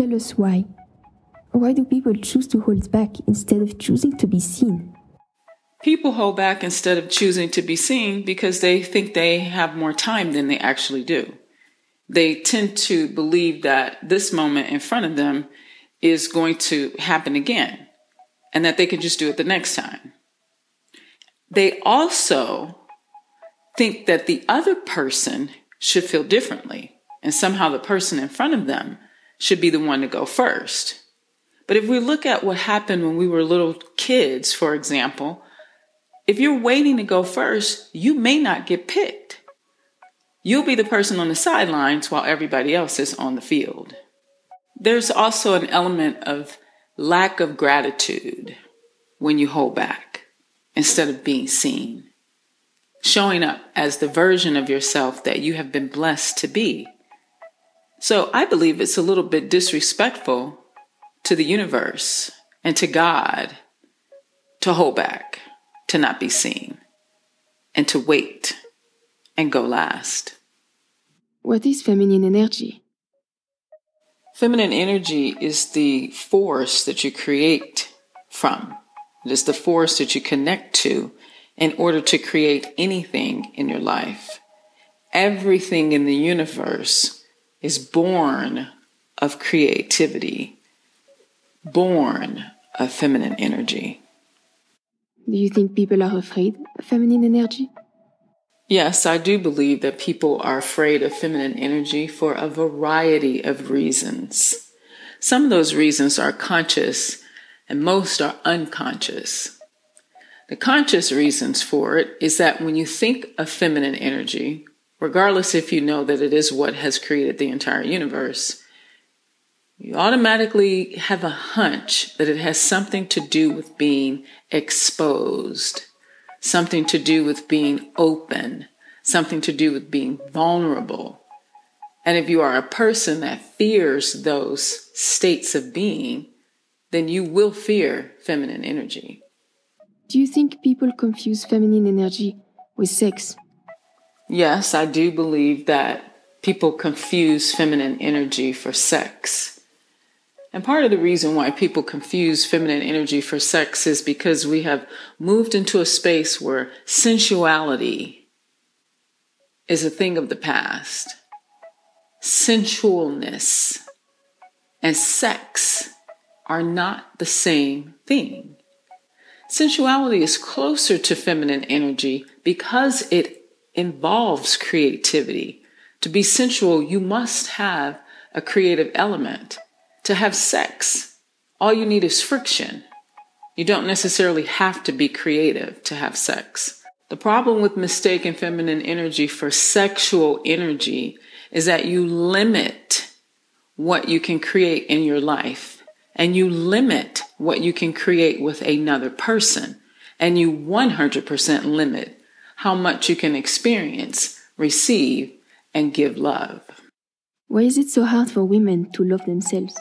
Tell us why. Why do people choose to hold back instead of choosing to be seen? People hold back instead of choosing to be seen because they think they have more time than they actually do. They tend to believe that this moment in front of them is going to happen again and that they can just do it the next time. They also think that the other person should feel differently and somehow the person in front of them should be the one to go first. But if we look at what happened when we were little kids, for example, if you're waiting to go first, you may not get picked. You'll be the person on the sidelines while everybody else is on the field. There's also an element of lack of gratitude when you hold back instead of being seen, showing up as the version of yourself that you have been blessed to be. So I believe it's a little bit disrespectful to the universe and to God to hold back, to not be seen, and to wait and go last. What is feminine energy? Feminine energy is the force that you create from. It is the force that you connect to in order to create anything in your life. Everything in the universe is born of creativity, born of feminine energy. Do you think people are afraid of feminine energy? Yes, I do believe that people are afraid of feminine energy for a variety of reasons. Some of those reasons are conscious and most are unconscious. The conscious reasons for it is that when you think of feminine energy, regardless if you know that it is what has created the entire universe, you automatically have a hunch that it has something to do with being exposed, something to do with being open, something to do with being vulnerable. And if you are a person that fears those states of being, then you will fear feminine energy. Do you think people confuse feminine energy with sex? Yes, I do believe that people confuse feminine energy for sex. And part of the reason why people confuse feminine energy for sex is because we have moved into a space where sensuality is a thing of the past. Sensualness and sex are not the same thing. Sensuality is closer to feminine energy because it involves creativity. To be sensual, you must have a creative element. To have sex, all you need is friction. You don't necessarily have to be creative to have sex. The problem with mistaken feminine energy for sexual energy is that you limit what you can create in your life and you limit what you can create with another person and you 100% limit how much you can experience, receive, and give love. Why is it so hard for women to love themselves?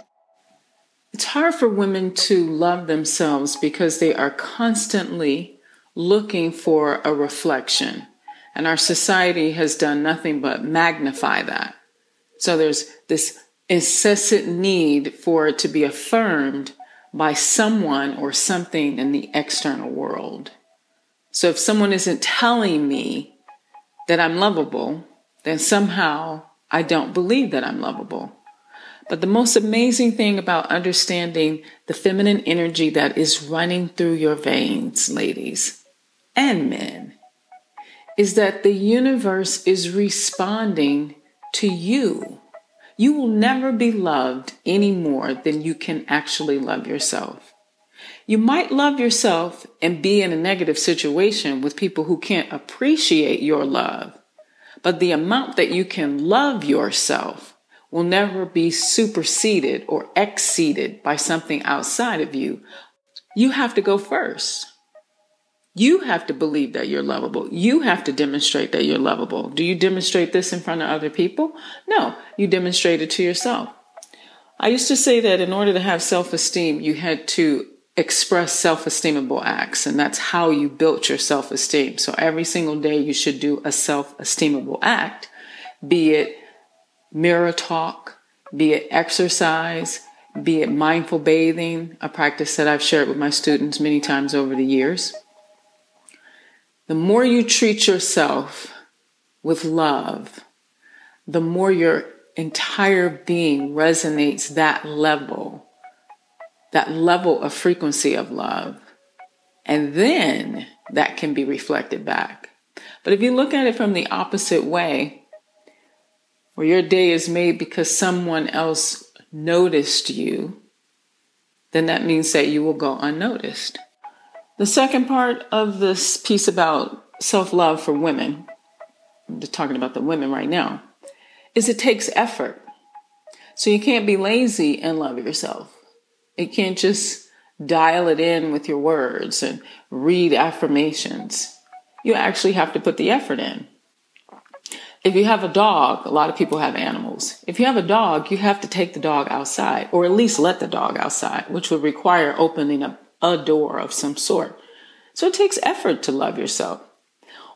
It's hard for women to love themselves because they are constantly looking for a reflection. And our society has done nothing but magnify that. So there's this incessant need for it to be affirmed by someone or something in the external world. So if someone isn't telling me that I'm lovable, then somehow I don't believe that I'm lovable. But the most amazing thing about understanding the feminine energy that is running through your veins, ladies and men, is that the universe is responding to you. You will never be loved any more than you can actually love yourself. You might love yourself and be in a negative situation with people who can't appreciate your love, but the amount that you can love yourself will never be superseded or exceeded by something outside of you. You have to go first. You have to believe that you're lovable. You have to demonstrate that you're lovable. Do you demonstrate this in front of other people? No, you demonstrate it to yourself. I used to say that in order to have self esteem, you had to express self esteemable acts. And that's how you built your self esteem. So every single day you should do a self esteemable act, be it mirror talk, be it exercise, be it mindful bathing, a practice that I've shared with my students many times over the years. The more you treat yourself with love, the more your entire being resonates that level, that level of frequency of love. And then that can be reflected back. But if you look at it from the opposite way, where your day is made because someone else noticed you, then that means that you will go unnoticed. The second part of this piece about self love for women, I'm just talking about the women right now, is it takes effort. So you can't be lazy and love yourself. You can't just dial it in with your words and read affirmations. You actually have to put the effort in. If you have a dog, a lot of people have animals. If you have a dog, you have to take the dog outside, or at least let the dog outside, which would require opening up a door of some sort. So it takes effort to love yourself.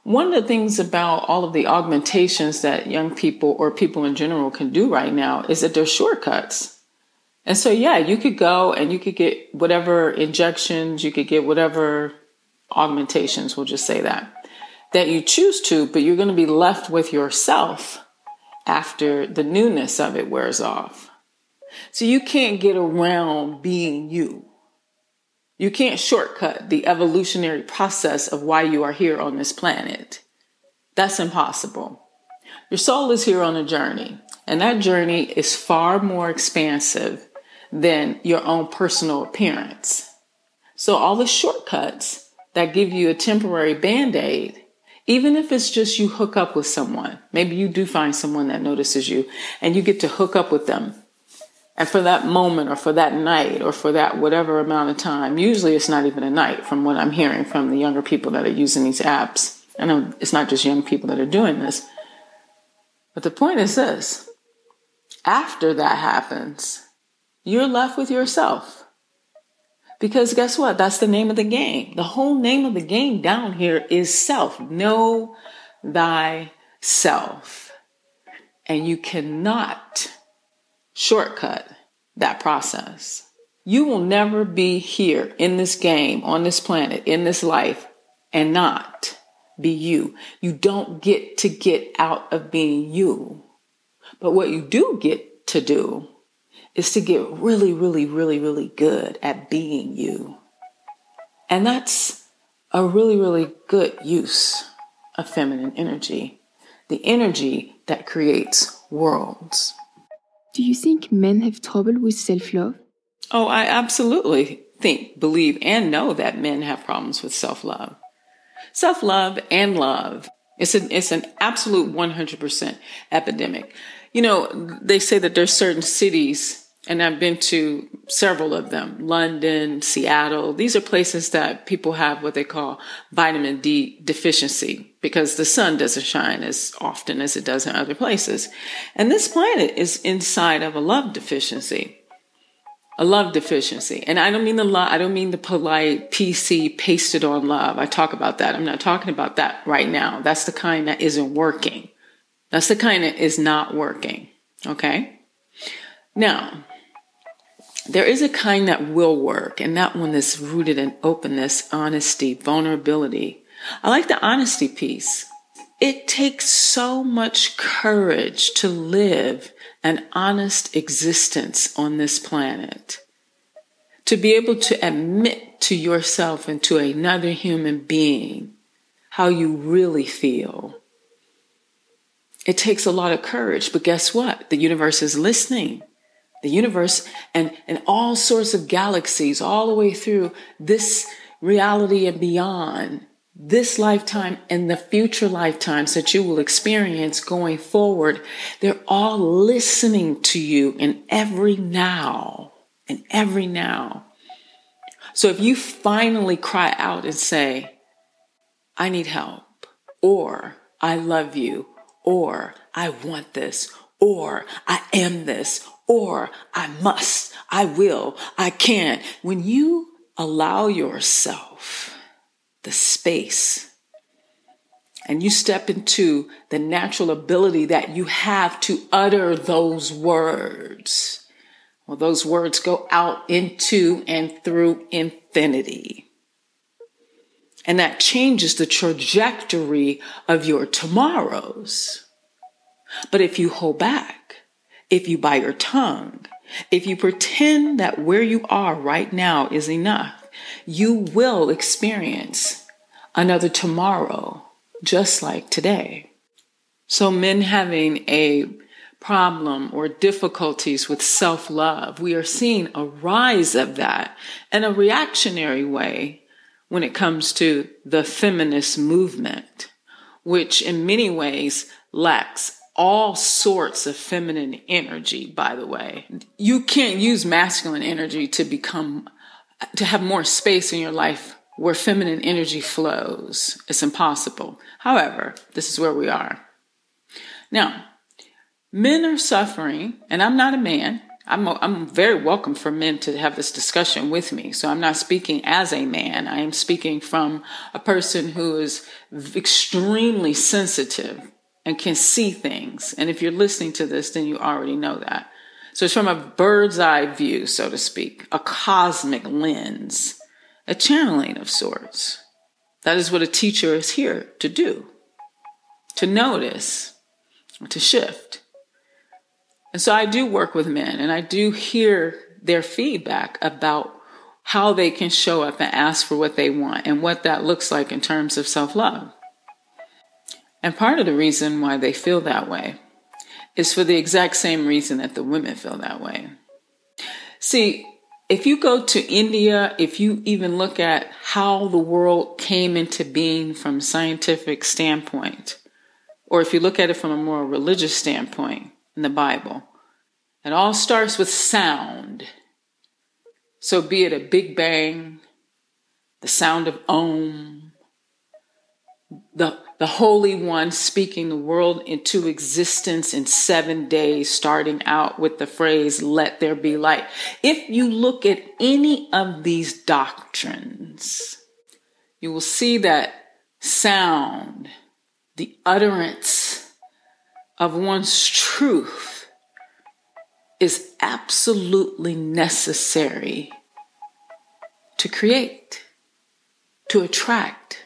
One of the things about all of the augmentations that young people or people in general can do right now is that they're shortcuts. And so, yeah, you could go and you could get whatever injections, you could get whatever augmentations, we'll just say that that you choose to, but you're going to be left with yourself after the newness of it wears off. So you can't get around being you. You can't shortcut the evolutionary process of why you are here on this planet. That's impossible. Your soul is here on a journey, and that journey is far more expansive than your own personal appearance. So all the shortcuts that give you a temporary band-aid even if it's just you hook up with someone, maybe you do find someone that notices you and you get to hook up with them. And for that moment or for that night or for that whatever amount of time, usually it's not even a night from what I'm hearing from the younger people that are using these apps. I know it's not just young people that are doing this. But the point is this after that happens, you're left with yourself. Because guess what? That's the name of the game. The whole name of the game down here is self. Know thyself. And you cannot shortcut that process. You will never be here in this game, on this planet, in this life, and not be you. You don't get to get out of being you. But what you do get to do is to get really, really, really, really good at being you. And that's a really, really good use of feminine energy, the energy that creates worlds. Do you think men have trouble with self love? Oh, I absolutely think, believe, and know that men have problems with self love. Self love and love. It's an, it's an absolute 100% epidemic. You know, they say that there's certain cities and I've been to several of them London, Seattle. These are places that people have what they call vitamin D deficiency because the sun doesn't shine as often as it does in other places. And this planet is inside of a love deficiency. A love deficiency. And I don't mean the love, I don't mean the polite PC pasted on love. I talk about that. I'm not talking about that right now. That's the kind that isn't working. That's the kind that is not working. Okay? Now, there is a kind that will work, and that one is rooted in openness, honesty, vulnerability. I like the honesty piece. It takes so much courage to live an honest existence on this planet. To be able to admit to yourself and to another human being how you really feel. It takes a lot of courage, but guess what? The universe is listening the universe and, and all sorts of galaxies all the way through this reality and beyond this lifetime and the future lifetimes that you will experience going forward, they're all listening to you in every now, in every now. So if you finally cry out and say, I need help, or I love you, or I want this, or I am this, or I must, I will, I can. When you allow yourself the space and you step into the natural ability that you have to utter those words, Well, those words go out into and through infinity. And that changes the trajectory of your tomorrows. But if you hold back, if you bite your tongue, if you pretend that where you are right now is enough, you will experience another tomorrow just like today. So, men having a problem or difficulties with self love, we are seeing a rise of that in a reactionary way when it comes to the feminist movement, which in many ways lacks all sorts of feminine energy, by the way. You can't use masculine energy to become, to have more space in your life where feminine energy flows. It's impossible. However, this is where we are. Now, men are suffering, and I'm not a man. I'm, I'm very welcome for men to have this discussion with me. So I'm not speaking as a man. I am speaking from a person who is extremely sensitive and can see things. And if you're listening to this, then you already know that. So it's from a bird's eye view, so to speak, a cosmic lens, a channeling of sorts. That is what a teacher is here to do, to notice, to shift. And so I do work with men and I do hear their feedback about how they can show up and ask for what they want and what that looks like in terms of self love. And part of the reason why they feel that way is for the exact same reason that the women feel that way. See, if you go to India, if you even look at how the world came into being from a scientific standpoint, or if you look at it from a more religious standpoint in the Bible, it all starts with sound. So be it a big bang, the sound of Om, the the Holy One speaking the world into existence in seven days, starting out with the phrase, let there be light. If you look at any of these doctrines, you will see that sound, the utterance of one's truth, is absolutely necessary to create, to attract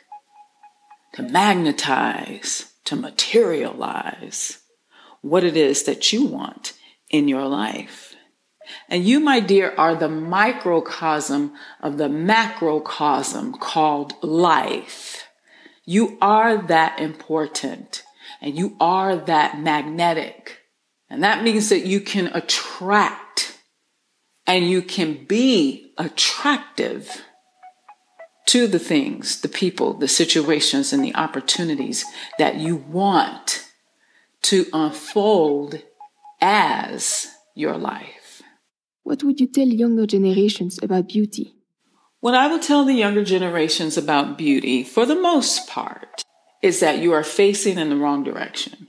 to magnetize, to materialize what it is that you want in your life. And you, my dear, are the microcosm of the macrocosm called life. You are that important and you are that magnetic. And that means that you can attract and you can be attractive to the things, the people, the situations, and the opportunities that you want to unfold as your life. What would you tell younger generations about beauty? What I would tell the younger generations about beauty, for the most part, is that you are facing in the wrong direction.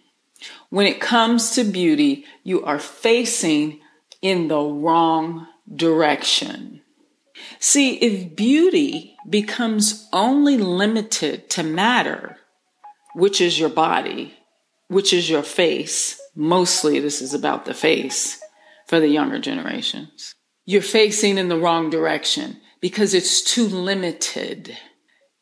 When it comes to beauty, you are facing in the wrong direction. See, if beauty becomes only limited to matter, which is your body, which is your face, mostly this is about the face for the younger generations, you're facing in the wrong direction because it's too limited.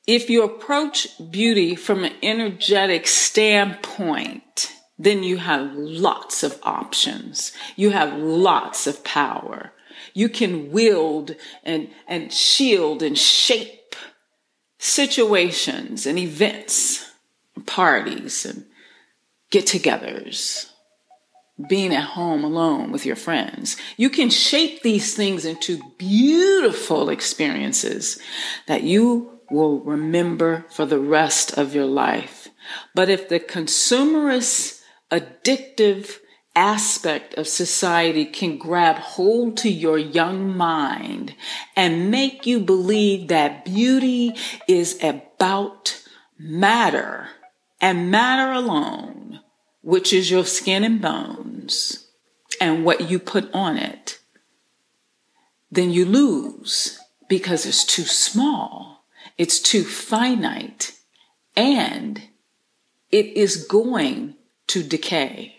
If you approach beauty from an energetic standpoint, then you have lots of options. You have lots of power you can wield and, and shield and shape situations and events, parties and get togethers, being at home alone with your friends. You can shape these things into beautiful experiences that you will remember for the rest of your life. But if the consumerist, addictive, aspect of society can grab hold to your young mind and make you believe that beauty is about matter and matter alone, which is your skin and bones and what you put on it, then you lose because it's too small, it's too finite, and it is going to decay.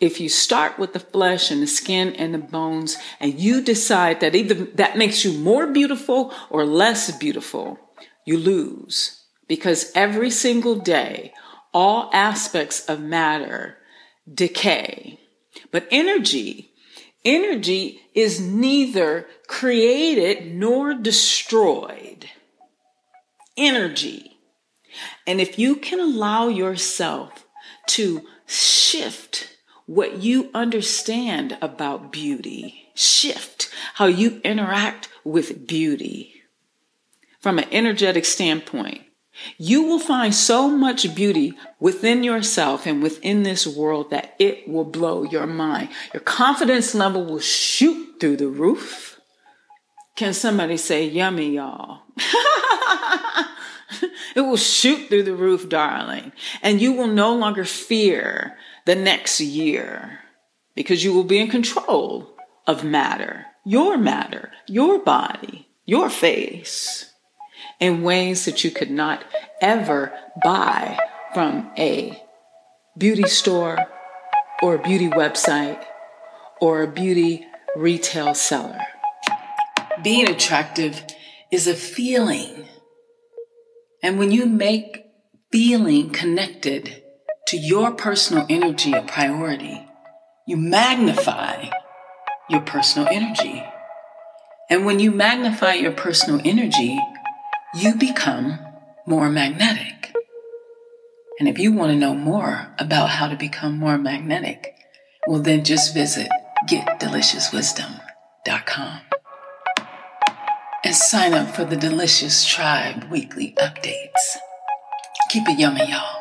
If you start with the flesh and the skin and the bones and you decide that either that makes you more beautiful or less beautiful, you lose because every single day, all aspects of matter decay. But energy, energy is neither created nor destroyed. Energy. And if you can allow yourself to shift what you understand about beauty, shift how you interact with beauty from an energetic standpoint, you will find so much beauty within yourself and within this world that it will blow your mind. Your confidence level will shoot through the roof. Can somebody say yummy, y'all? it will shoot through the roof, darling. And you will no longer fear the next year because you will be in control of matter, your matter, your body, your face in ways that you could not ever buy from a beauty store or a beauty website or a beauty retail seller. Being attractive is a feeling. And when you make feeling connected to your personal energy a priority, you magnify your personal energy. And when you magnify your personal energy, you become more magnetic. And if you want to know more about how to become more magnetic, well, then just visit getdeliciouswisdom.com and sign up for the Delicious Tribe weekly updates. Keep it yummy, y'all.